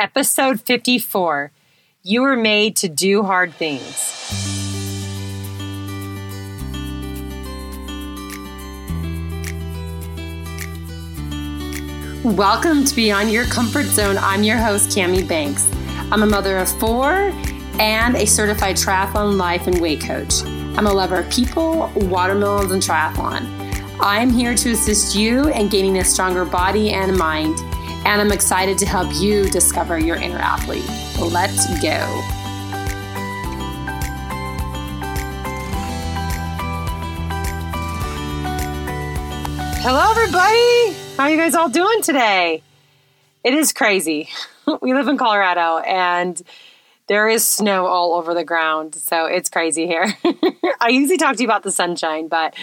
episode 54. You were made to do hard things. Welcome to Beyond Your Comfort Zone. I'm your host, Cami Banks. I'm a mother of four and a certified triathlon life and weight coach. I'm a lover of people, watermelons, and triathlon. I'm here to assist you in gaining a stronger body and mind, and I'm excited to help you discover your inner athlete. Let's go. Hello, everybody. How are you guys all doing today? It is crazy. we live in Colorado and there is snow all over the ground. So it's crazy here. I usually talk to you about the sunshine, but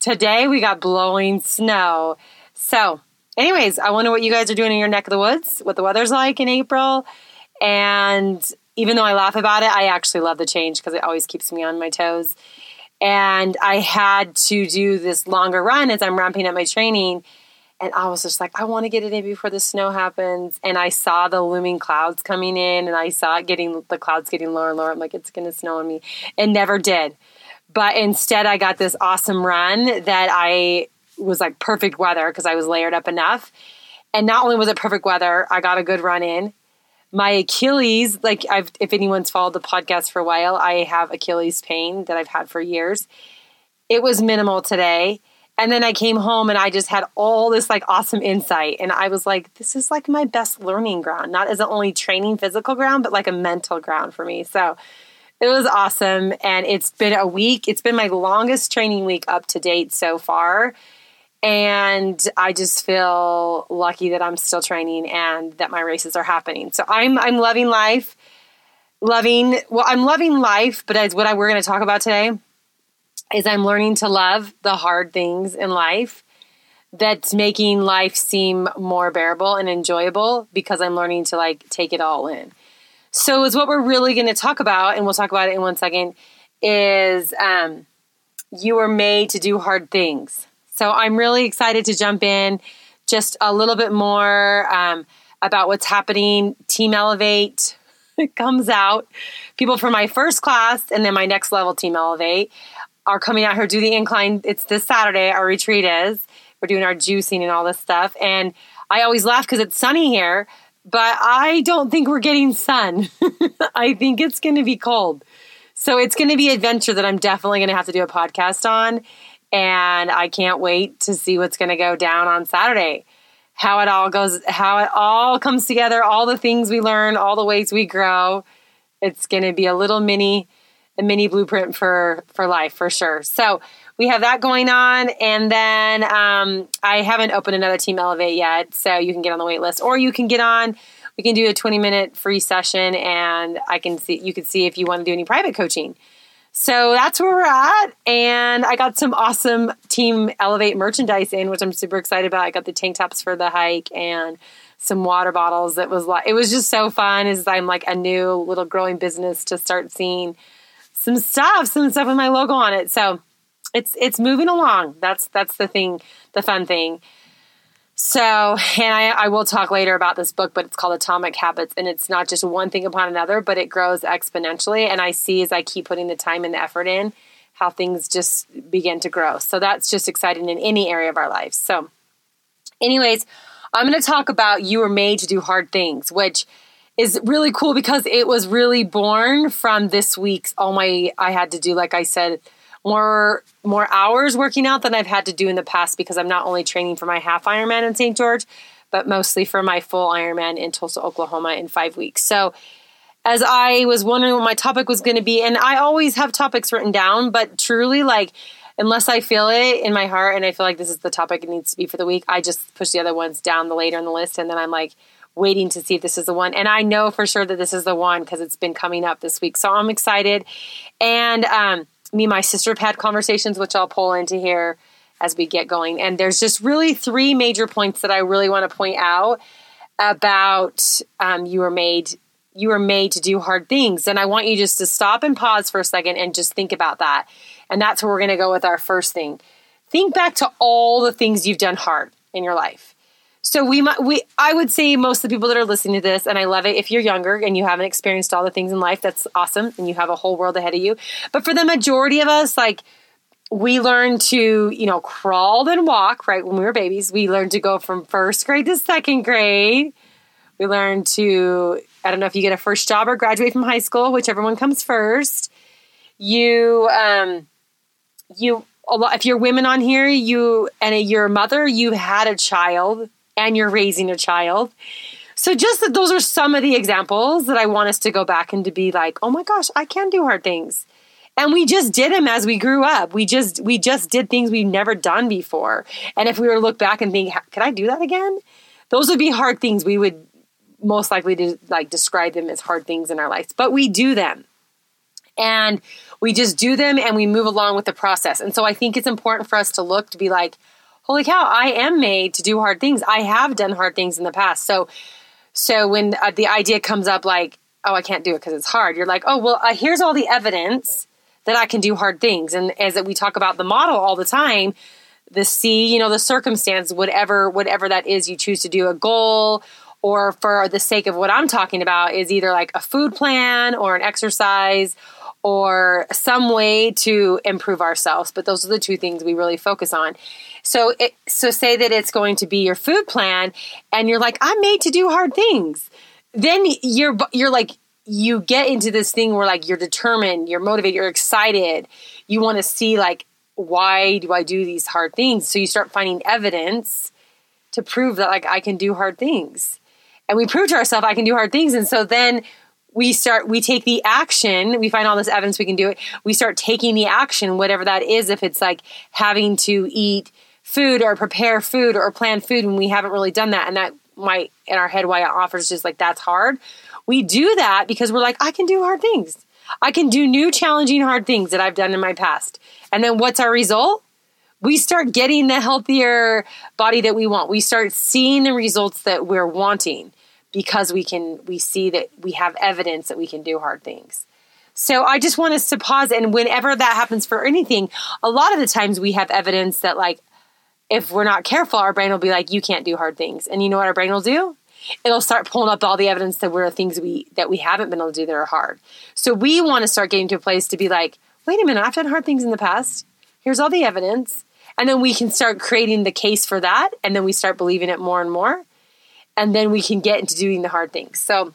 today we got blowing snow. So, anyways, I wonder what you guys are doing in your neck of the woods, what the weather's like in April. And even though I laugh about it, I actually love the change because it always keeps me on my toes. And I had to do this longer run as I'm ramping up my training and I was just like, I want to get it in before the snow happens. And I saw the looming clouds coming in, and I saw it getting the clouds getting lower and lower. I'm like, it's going to snow on me. It never did. But instead, I got this awesome run that I was like perfect weather because I was layered up enough. And not only was it perfect weather, I got a good run in. My Achilles, like I've, if anyone's followed the podcast for a while, I have Achilles pain that I've had for years. It was minimal today and then I came home and I just had all this like awesome insight. And I was like, this is like my best learning ground, not as an only training physical ground, but like a mental ground for me. So it was awesome. And it's been a week. It's been my longest training week up to date so far. And I just feel lucky that I'm still training and that my races are happening. So I'm I'm loving life. Loving well, I'm loving life, but as what we're going to talk about today is I'm learning to love the hard things in life that's making life seem more bearable and enjoyable because I'm learning to like take it all in. So is what we're really going to talk about, and we'll talk about it in one second. Is um, you were made to do hard things. So I'm really excited to jump in just a little bit more um, about what's happening. Team Elevate comes out. People from my first class and then my next level Team Elevate are coming out here do the incline. It's this Saturday. Our retreat is. We're doing our juicing and all this stuff. And I always laugh because it's sunny here, but I don't think we're getting sun. I think it's going to be cold. So it's going to be adventure that I'm definitely going to have to do a podcast on. And I can't wait to see what's going to go down on Saturday. How it all goes, how it all comes together, all the things we learn, all the ways we grow. It's going to be a little mini a mini blueprint for for life for sure. So we have that going on, and then um, I haven't opened another Team Elevate yet, so you can get on the wait list, or you can get on. We can do a twenty minute free session, and I can see you can see if you want to do any private coaching. So that's where we're at, and I got some awesome Team Elevate merchandise in, which I'm super excited about. I got the tank tops for the hike and some water bottles. It was like it was just so fun. As I'm like a new little growing business to start seeing some stuff, some stuff with my logo on it. So it's it's moving along. That's that's the thing, the fun thing. So, and I, I will talk later about this book, but it's called Atomic Habits, and it's not just one thing upon another, but it grows exponentially. And I see as I keep putting the time and the effort in, how things just begin to grow. So that's just exciting in any area of our lives. So, anyways, I'm going to talk about you were made to do hard things, which is really cool because it was really born from this week's all my I had to do like I said more more hours working out than I've had to do in the past because I'm not only training for my half Ironman in St. George but mostly for my full Ironman in Tulsa, Oklahoma in 5 weeks. So as I was wondering what my topic was going to be and I always have topics written down but truly like unless I feel it in my heart and I feel like this is the topic it needs to be for the week, I just push the other ones down the later in the list and then I'm like waiting to see if this is the one. And I know for sure that this is the one because it's been coming up this week. So I'm excited. And um, me and my sister have had conversations, which I'll pull into here as we get going. And there's just really three major points that I really want to point out about um, you were made you were made to do hard things. And i want you just to stop and pause for a second and just think about that. And that's where we're going to go with our first thing. Think back to all the things you've done hard in your life So we we I would say most of the people that are listening to this, and I love it. If you're younger and you haven't experienced all the things in life, that's awesome, and you have a whole world ahead of you. But for the majority of us, like we learned to, you know, crawl and walk, right? When we were babies, we learned to go from first grade to second grade. We learned to, I don't know if you get a first job or graduate from high school, whichever one comes first. You, um, you, a lot, if you're women on here, you, and you're a mother, you had a child and you're raising a child. So just that those are some of the examples that I want us to go back and to be like, oh my gosh, I can do hard things. And we just did them as we grew up. We just we just did things we've never done before. And if we were to look back and think, could I do that again? Those would be hard things. We would most likely to like describe them as hard things in our lives. But we do them. And we just do them and we move along with the process. And so I think it's important for us to look to be like, holy cow, I am made to do hard things. I have done hard things in the past. So, so when uh, the idea comes up, like, oh, I can't do it because it's hard, you're like, oh, well, uh, here's all the evidence that I can do hard things. And as we talk about the model all the time, the C, you know, the circumstance, whatever, whatever that is, you choose to do a goal or for the sake of what I'm talking about is either like a food plan or an exercise or some way to improve ourselves. But those are the two things we really focus on. So, it, so say that it's going to be your food plan, and you're like, I'm made to do hard things. Then you're you're like you get into this thing where like you're determined, you're motivated, you're excited. You want to see like why do I do these hard things? So you start finding evidence to prove that like I can do hard things. And we prove to ourselves I can do hard things and so then we start we take the action we find all this evidence we can do it we start taking the action whatever that is if it's like having to eat food or prepare food or plan food and we haven't really done that. And that might in our head why it offers just like that's hard. We do that because we're like i can do hard things. I can do new challenging hard things that i've done in my past. And then what's our result? We start getting the healthier body that we want. We start seeing the results that we're wanting because we can we see that we have evidence that we can do hard things. So i just want us to pause and whenever that happens for anything a lot of the times we have evidence that like if we're not careful our brain will be like you can't do hard things and you know what our brain will do it'll start pulling up all the evidence that we're things we that we haven't been able to do that are hard so we want to start getting to a place to be like wait a minute i've done hard things in the past here's all the evidence and then we can start creating the case for that and then we start believing it more and more and then we can get into doing the hard things. So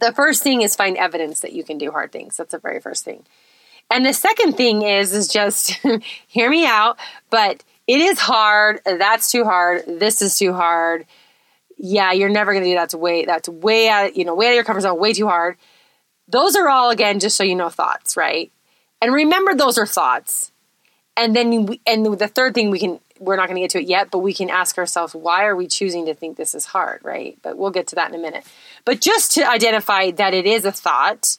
the first thing is find evidence that you can do hard things. That's the very first thing. And the second thing is is just hear me out, but it is hard. That's too hard. This is too hard. Yeah, you're never going to do that. That's way that's way out, you know, way out of your comfort zone, way too hard. Those are all again just so you know thoughts, right? And remember those are thoughts. And then we, and the third thing we can we're not going to get to it yet, but we can ask ourselves, why are we choosing to think this is hard, right? But we'll get to that in a minute. But just to identify that it is a thought,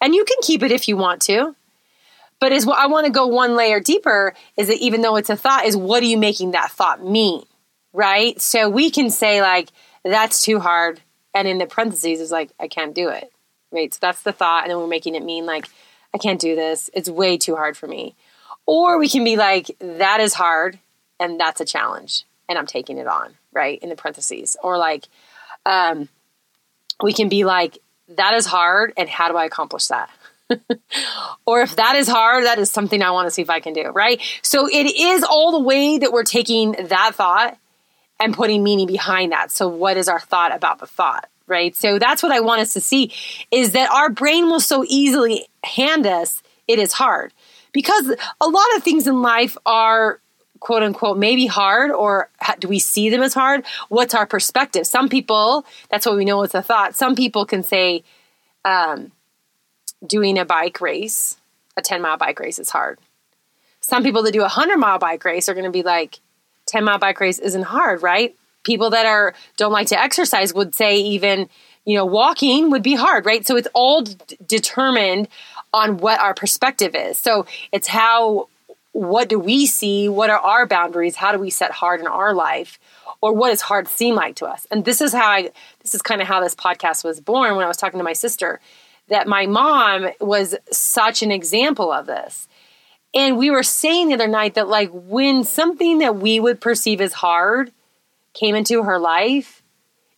and you can keep it if you want to. But is what I want to go one layer deeper is that even though it's a thought, is what are you making that thought mean, right? So we can say like that's too hard, and in the parentheses is like I can't do it, right? So that's the thought, and then we're making it mean like I can't do this. It's way too hard for me. Or we can be like that is hard, and that's a challenge and I'm taking it on, right? In the parentheses. Or like, um, we can be like, that is hard, and how do I accomplish that? Or if that is hard, that is something I want to see if I can do, right? So it is all the way that we're taking that thought and putting meaning behind that. So what is our thought about the thought, right? So that's what I want us to see is that our brain will so easily hand us it is hard because a lot of things in life are quote unquote maybe hard or do we see them as hard what's our perspective some people that's what we know it's a thought some people can say um, doing a bike race a 10 mile bike race is hard some people that do a 100 mile bike race are going to be like 10 mile bike race isn't hard right people that are don't like to exercise would say even you know walking would be hard right so it's all d- determined on what our perspective is so it's how what do we see? What are our boundaries? How do we set hard in our life? Or what does hard seem like to us? And this is how I, this is kind of how this podcast was born when I was talking to my sister, that my mom was such an example of this. And we were saying the other night that, like, when something that we would perceive as hard came into her life,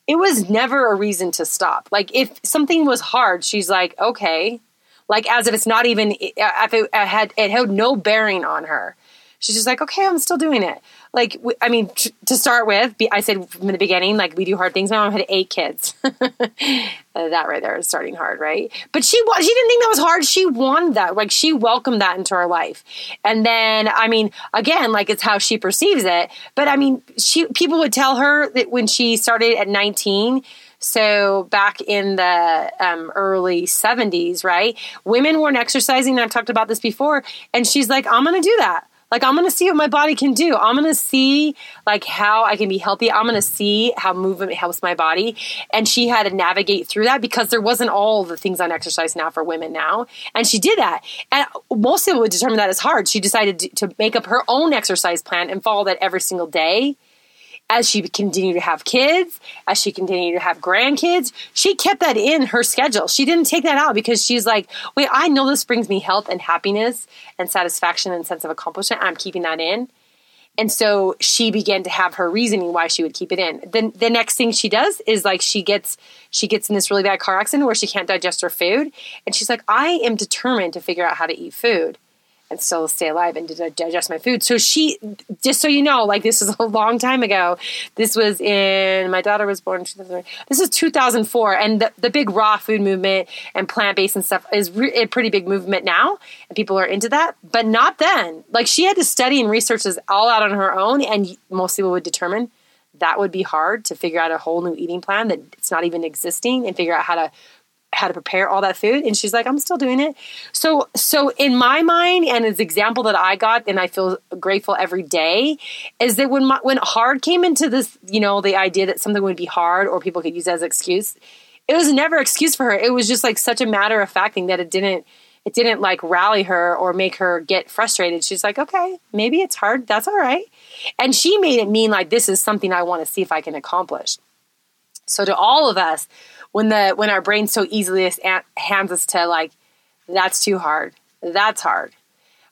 it was never a reason to stop. Like if something was hard, she's like, okay, like as if it's not even if it had it had no bearing on her. She's just like, okay, I'm still doing it like I mean, to start with, I said from the beginning, like we do hard things. My mom had eight kids. that right there is starting hard, right? But she she didn't think that was hard. She wanted that, like she welcomed that into her life. And then, I mean, again, like it's how she perceives it. But I mean, she people would tell her that when she started at 19. So back in the um, early 70s, right? Women weren't exercising. I've talked about this before. And she's like, I'm going to do that. Like I'm to see what my body can do. I'm to see like how I can be healthy. I'm to see how movement helps my body. And she had to navigate through that because there wasn't all the things on exercise now for women now. And she did that. And most people would determine that as hard. She decided to make up her own exercise plan and follow that every single day as she continued to have kids, as she continued to have grandkids, she kept that in her schedule. She didn't take that out because she's like, wait, I know this brings me health and happiness and satisfaction and sense of accomplishment. I'm keeping that in. And so she began to have her reasoning why she would keep it in. Then the next thing she does is like she gets she gets in this really bad car accident where she can't digest her food. And she's like, I am determined to figure out how to eat food and still stay alive and digest my food. So she, just so you know, like this is a long time ago. This was in my daughter was born This is 2004, and the, the big raw food movement and plant based and stuff is re- a pretty big movement now, and people are into that. But not then. Like she had to study and research this all out on her own, and most people would determine that would be hard to figure out a whole new eating plan that it's not even existing and figure out how to how to prepare all that food and she's like i'm still doing it. So so in my mind and as example that i got and i feel grateful every day is that when my, when hard came into this you know the idea that something would be hard or people could use as excuse it was never excuse for her. It was just like such a matter of fact thing that it didn't it didn't like rally her or make her get frustrated. She's like okay maybe it's hard. That's all right. And she made it mean like this is something i want to see if i can accomplish. So to all of us when the when our brain so easily hands us to like that's too hard that's hard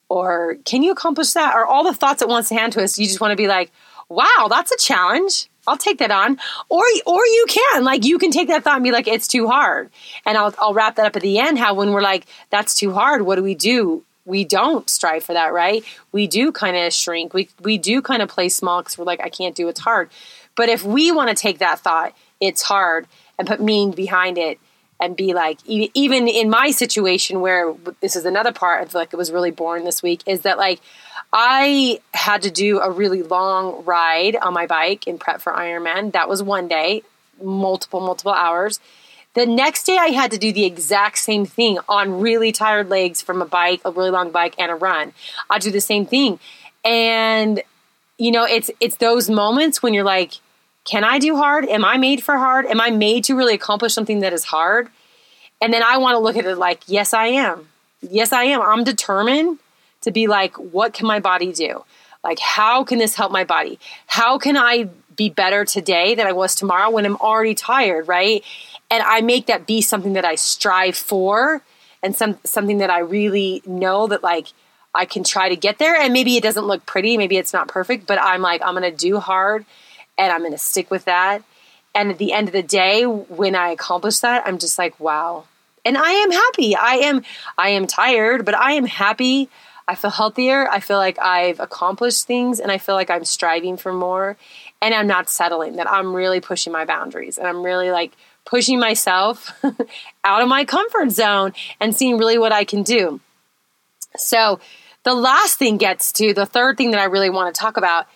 or can you accomplish that or all the thoughts it wants to hand to us you just want to be like wow that's a challenge I'll take that on. Or or you can like you can take that thought and be like it's too hard. And I'll I'll wrap that up at the end how when we're like that's too hard, what do we do? We don't strive for that, right? We do kind of shrink. We we do kind of play small cuz we're like I can't do it's hard. But if we want to take that thought, it's hard and put meaning behind it and be like even in my situation where this is another part i feel like it was really born this week is that like i had to do a really long ride on my bike in prep for ironman. That was one day multiple multiple hours. The next day i had to do the exact same thing on really tired legs from a bike a really long bike and a run. I do the same thing. And you know it's it's those moments when you're like can I do hard? Am I made for hard? Am I made to really accomplish something that is hard? And then I want to look at it like, yes, I am. Yes, I am. I'm determined to be like, what can my body do? Like, how can this help my body? How can I be better today than I was tomorrow when I'm already tired, right? And I make that be something that I strive for and some something that I really know that like I can try to get there. And maybe it doesn't look pretty, maybe it's not perfect, but I'm like, I'm gonna do hard and I'm going to stick with that. And at the end of the day, when I accomplish that, I'm just like, wow. And I am happy. I am I am tired, but I am happy. I feel healthier. I feel like I've accomplished things and I feel like I'm striving for more and I'm not settling. That I'm really pushing my boundaries and I'm really like pushing myself out of my comfort zone and seeing really what I can do. So, the last thing gets to the third thing that I really want to talk about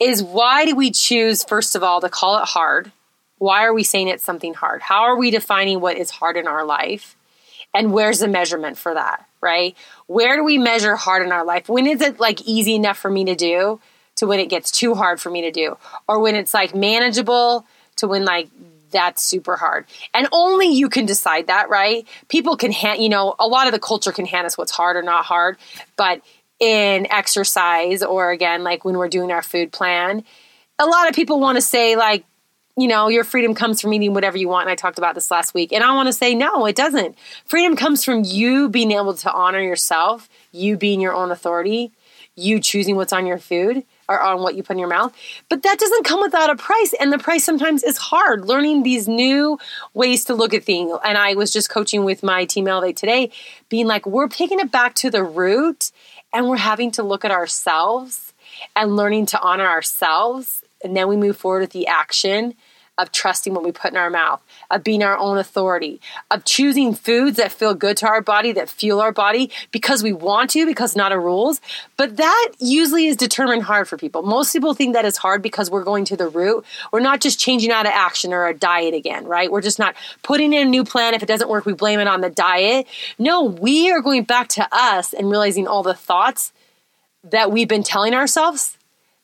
is why do we choose, first of all, to call it hard? Why are we saying it's something hard? How are we defining what is hard in our life? And where's the measurement for that, right? Where do we measure hard in our life? When is it like easy enough for me to do to when it gets too hard for me to do? Or when it's like manageable to when like that's super hard. And only you can decide that, right? People can hand, you know, a lot of the culture can hand us what's hard or not hard, but in exercise or again like when we're doing our food plan a lot of people want to say like you know your freedom comes from eating whatever you want and i talked about this last week and i want to say no it doesn't freedom comes from you being able to honor yourself you being your own authority you choosing what's on your food or on what you put in your mouth. But that doesn't come without a price. And the price sometimes is hard learning these new ways to look at things. And I was just coaching with my team Elevate today, being like, we're taking it back to the root and we're having to look at ourselves and learning to honor ourselves. And then we move forward with the action of trusting what we put in our mouth, of being our own authority, of choosing foods that feel good to our body, that fuel our body because we want to, because not a rules. But that usually is determined hard for people. Most people think that is hard because we're going to the root. We're not just changing out of action or a diet again, right? We're just not putting in a new plan. If it doesn't work, we blame it on the diet. No, we are going back to us and realizing all the thoughts that we've been telling ourselves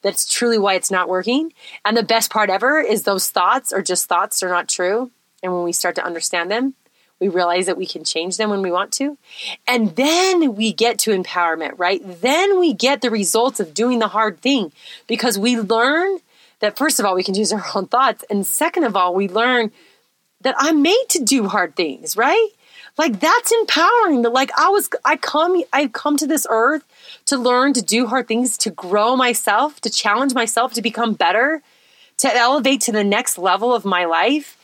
that's truly why it's not working. And the best part ever is those thoughts are just thoughts, they're not true. And when we start to understand them, we realize that we can change them when we want to. And then we get to empowerment, right? Then we get the results of doing the hard thing because we learn that, first of all, we can choose our own thoughts. And second of all, we learn that I'm made to do hard things, right? Like that's empowering. Like I was, I come, I come to this earth to learn to do hard things, to grow myself, to challenge myself, to become better, to elevate to the next level of my life.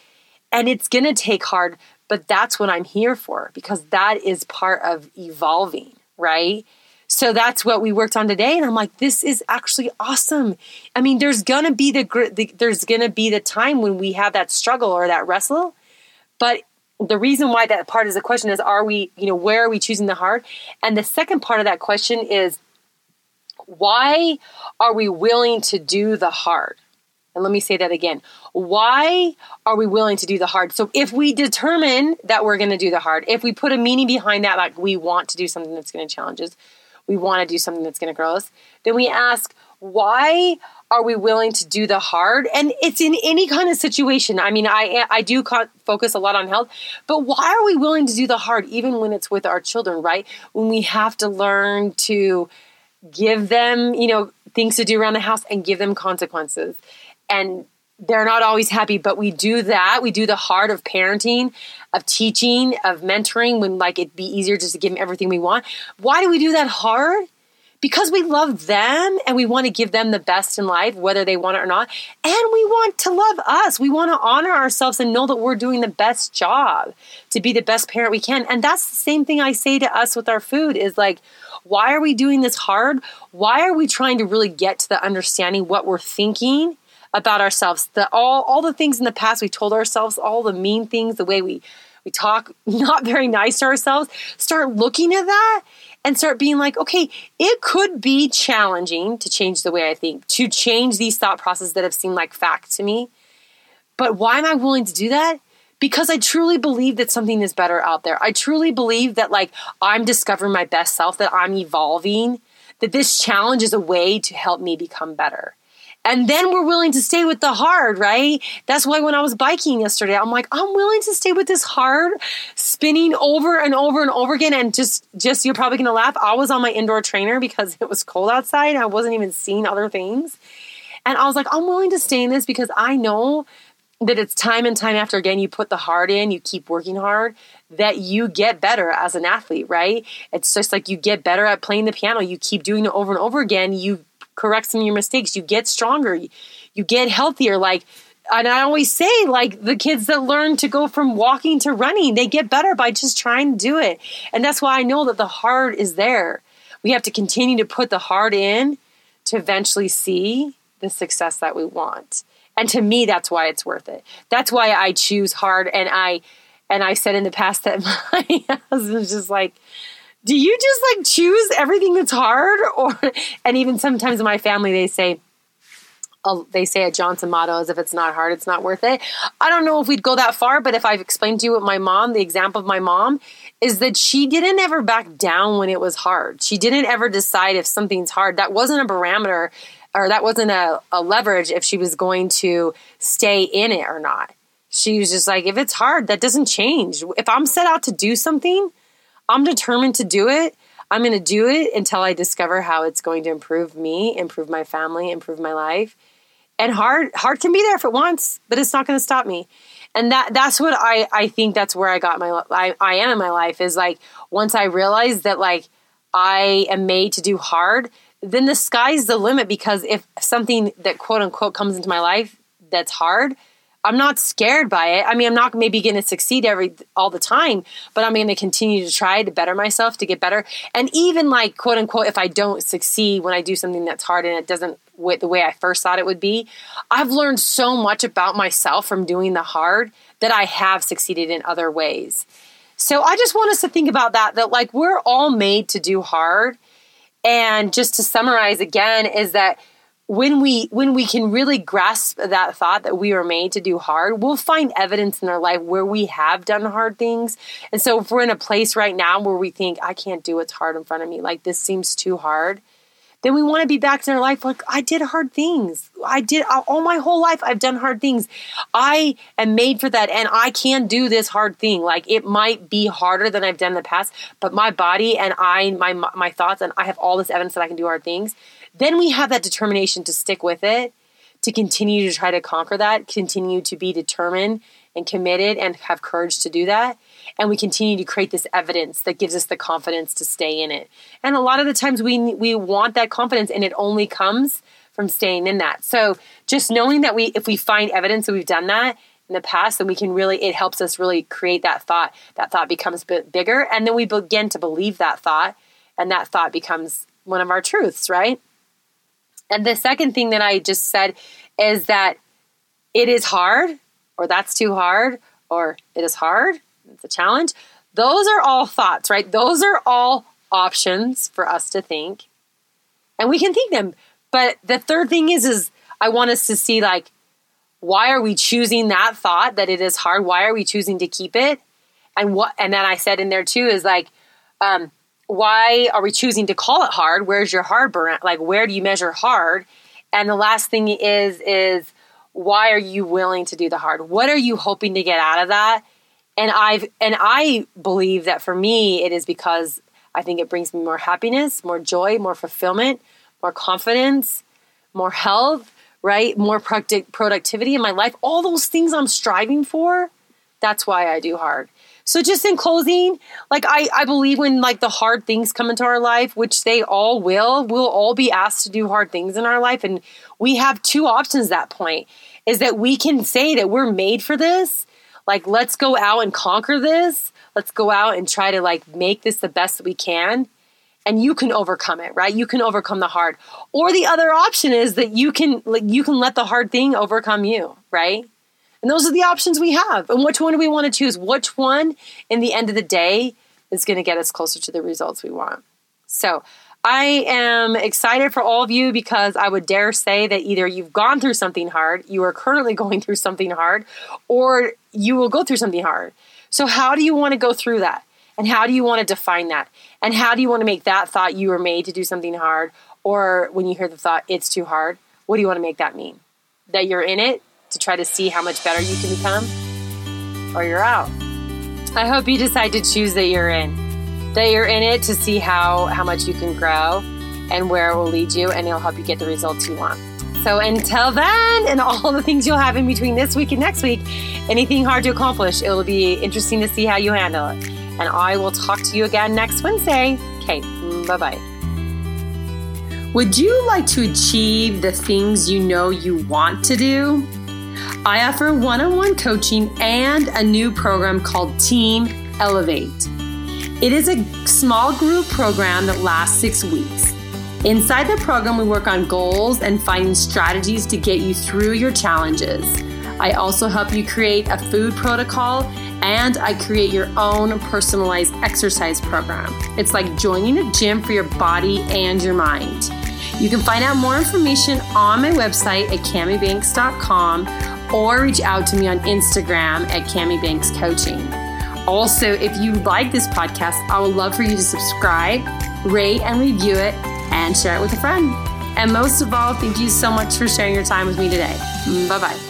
And it's to take hard, but that's what I'm here for because that is part of evolving, right? So that's what we worked on today and I'm like this is actually awesome. I mean there's to be the, the there's to be the time when we have that struggle or that wrestle, but the reason why that part is a question is are we, you know, where are we choosing the hard? And the second part of that question is why are we willing to do the hard? And let me say that again. Why are we willing to do the hard? So if we determine that we're going to do the hard, if we put a meaning behind that, like we want to do something that's going to challenge us, we want to do something that's going to grow us, then we ask, why are we willing to do the hard? And it's in any kind of situation. I mean, I I do focus a lot on health, but why are we willing to do the hard even when it's with our children, right? When we have to learn to give them, you know, things to do around the house and give them consequences. And they're not always happy, but we do that. We do the hard of parenting, of teaching, of mentoring when like it'd be easier just to give them everything we want. Why do we do that hard? Because we love them and we want to give them the best in life, whether they want it or not. And we want to love us. We want to honor ourselves and know that we're doing the best job to be the best parent we can. And that's the same thing I say to us with our food is like, why are we doing this hard? Why are we trying to really get to the understanding what we're thinking about ourselves? The all all the things in the past we told ourselves, all the mean things, the way we we talk not very nice to ourselves, start looking at that and start being like, okay, it could be challenging to change the way I think, to change these thought processes that have seemed like fact to me. But why am I willing to do that? Because I truly believe that something is better out there. I truly believe that like I'm discovering my best self, that I'm evolving, that this challenge is a way to help me become better. And then we're willing to stay with the hard, right? That's why when I was biking yesterday, I'm like, I'm willing to stay with this hard, spinning over and over and over again. And just, just you're probably gonna laugh. I was on my indoor trainer because it was cold outside. I wasn't even seeing other things. And I was like, I'm willing to stay in this because I know that it's time and time after again, you put the hard in, you keep working hard, that you get better as an athlete, right? It's just like you get better at playing the piano. You keep doing it over and over again. You correct some of your mistakes. You get stronger. You, you get healthier. Like, and I always say, like, the kids that learn to go from walking to running, they get better by just trying to do it. And that's why I know that the hard is there. We have to continue to put the hard in to eventually see the success that we want. And to me, that's why it's worth it. That's why I choose hard. And I, and I said in the past that my husband's just like, do you just like choose everything that's hard or and even sometimes in my family they say they say a Johnson motto is if it's not hard, it's not worth it. I don't know if we'd go that far, but if I've explained to you what my mom, the example of my mom, is that she didn't ever back down when it was hard. She didn't ever decide if something's hard. That wasn't a barometer or that wasn't a, a leverage if she was going to stay in it or not. She was just like, if it's hard, that doesn't change. If I'm set out to do something, I'm determined to do it. I'm going to do it until I discover how it's going to improve me, improve my family, improve my life. And hard hard can be there if it wants, but it's not going to stop me. And that that's what I I think that's where I got my I, I am in my life is like once I realized that like I am made to do hard, then the sky's the limit because if something that quote unquote comes into my life that's hard, I'm not scared by it. I mean, I'm not maybe going to succeed every all the time, but I'm going to continue to try to better myself to get better. And even like quote unquote, if I don't succeed when I do something that's hard and it doesn't with the way I first thought it would be, I've learned so much about myself from doing the hard that I have succeeded in other ways. So I just want us to think about that. That like we're all made to do hard, and just to summarize again, is that when we when we can really grasp that thought that we are made to do hard we'll find evidence in our life where we have done hard things. And so if we're in a place right now where we think i can't do what's hard in front of me. Like this seems too hard then we want to be back in our life like i did hard things. I did all my whole life i've done hard things. I am made for that and i can do this hard thing. Like it might be harder than i've done in the past but my body and i my my thoughts and i have all this evidence that i can do hard things then we have that determination to stick with it, to continue to try to conquer that, continue to be determined and committed and have courage to do that. And we continue to create this evidence that gives us the confidence to stay in it. And a lot of the times we we want that confidence and it only comes from staying in that. So just knowing that we if we find evidence that we've done that in the past, then we can really it helps us really create that thought. That thought becomes bigger and then we begin to believe that thought and that thought becomes one of our truths, right? And the second thing that I just said is that it is hard, or that's too hard, or it is hard, it's a challenge. Those are all thoughts, right? Those are all options for us to think. And we can think them. But the third thing is is I want us to see like why are we choosing that thought that it is hard? Why are we choosing to keep it? And what and then I said in there too is like um why are we choosing to call it hard? Where's your hard burn? Like, where do you measure hard? And the last thing is, is why are you willing to do the hard? What are you hoping to get out of that? And I've, and I believe that for me, it is because I think it brings me more happiness, more joy, more fulfillment, more confidence, more health, right? More product- productivity in my life. All those things I'm striving for. That's why I do hard. So just in closing, like I, I believe when like the hard things come into our life, which they all will, we'll all be asked to do hard things in our life. And we have two options at that point is that we can say that we're made for this. Like, let's go out and conquer this. Let's go out and try to like make this the best that we can. And you can overcome it, right? You can overcome the hard. Or the other option is that you can like you can let the hard thing overcome you, right? And those are the options we have. And which one do we want to choose? Which one, in the end of the day, is going to get us closer to the results we want? So, I am excited for all of you because I would dare say that either you've gone through something hard, you are currently going through something hard, or you will go through something hard. So, how do you want to go through that? And how do you want to define that? And how do you want to make that thought you were made to do something hard? Or when you hear the thought, it's too hard, what do you want to make that mean? That you're in it to try to see how much better you can become, or you're out. I hope you decide to choose that you're in, that you're in it to see how, how much you can grow and where it will lead you, and it'll help you get the results you want. So until then, and all the things you'll have in between this week and next week, anything hard to accomplish, it'll be interesting to see how you handle it. And I will talk to you again next Wednesday. Okay, bye bye. Would you like to achieve the things you know you want to do? I offer one on one coaching and a new program called Team Elevate. It is a small group program that lasts six weeks. Inside the program, we work on goals and finding strategies to get you through your challenges. I also help you create a food protocol and I create your own personalized exercise program. It's like joining a gym for your body and your mind. You can find out more information on my website at camibanks.com or reach out to me on Instagram at Cami Banks Coaching. Also, if you like this podcast, I would love for you to subscribe, rate, and review it, and share it with a friend. And most of all, thank you so much for sharing your time with me today. Bye bye.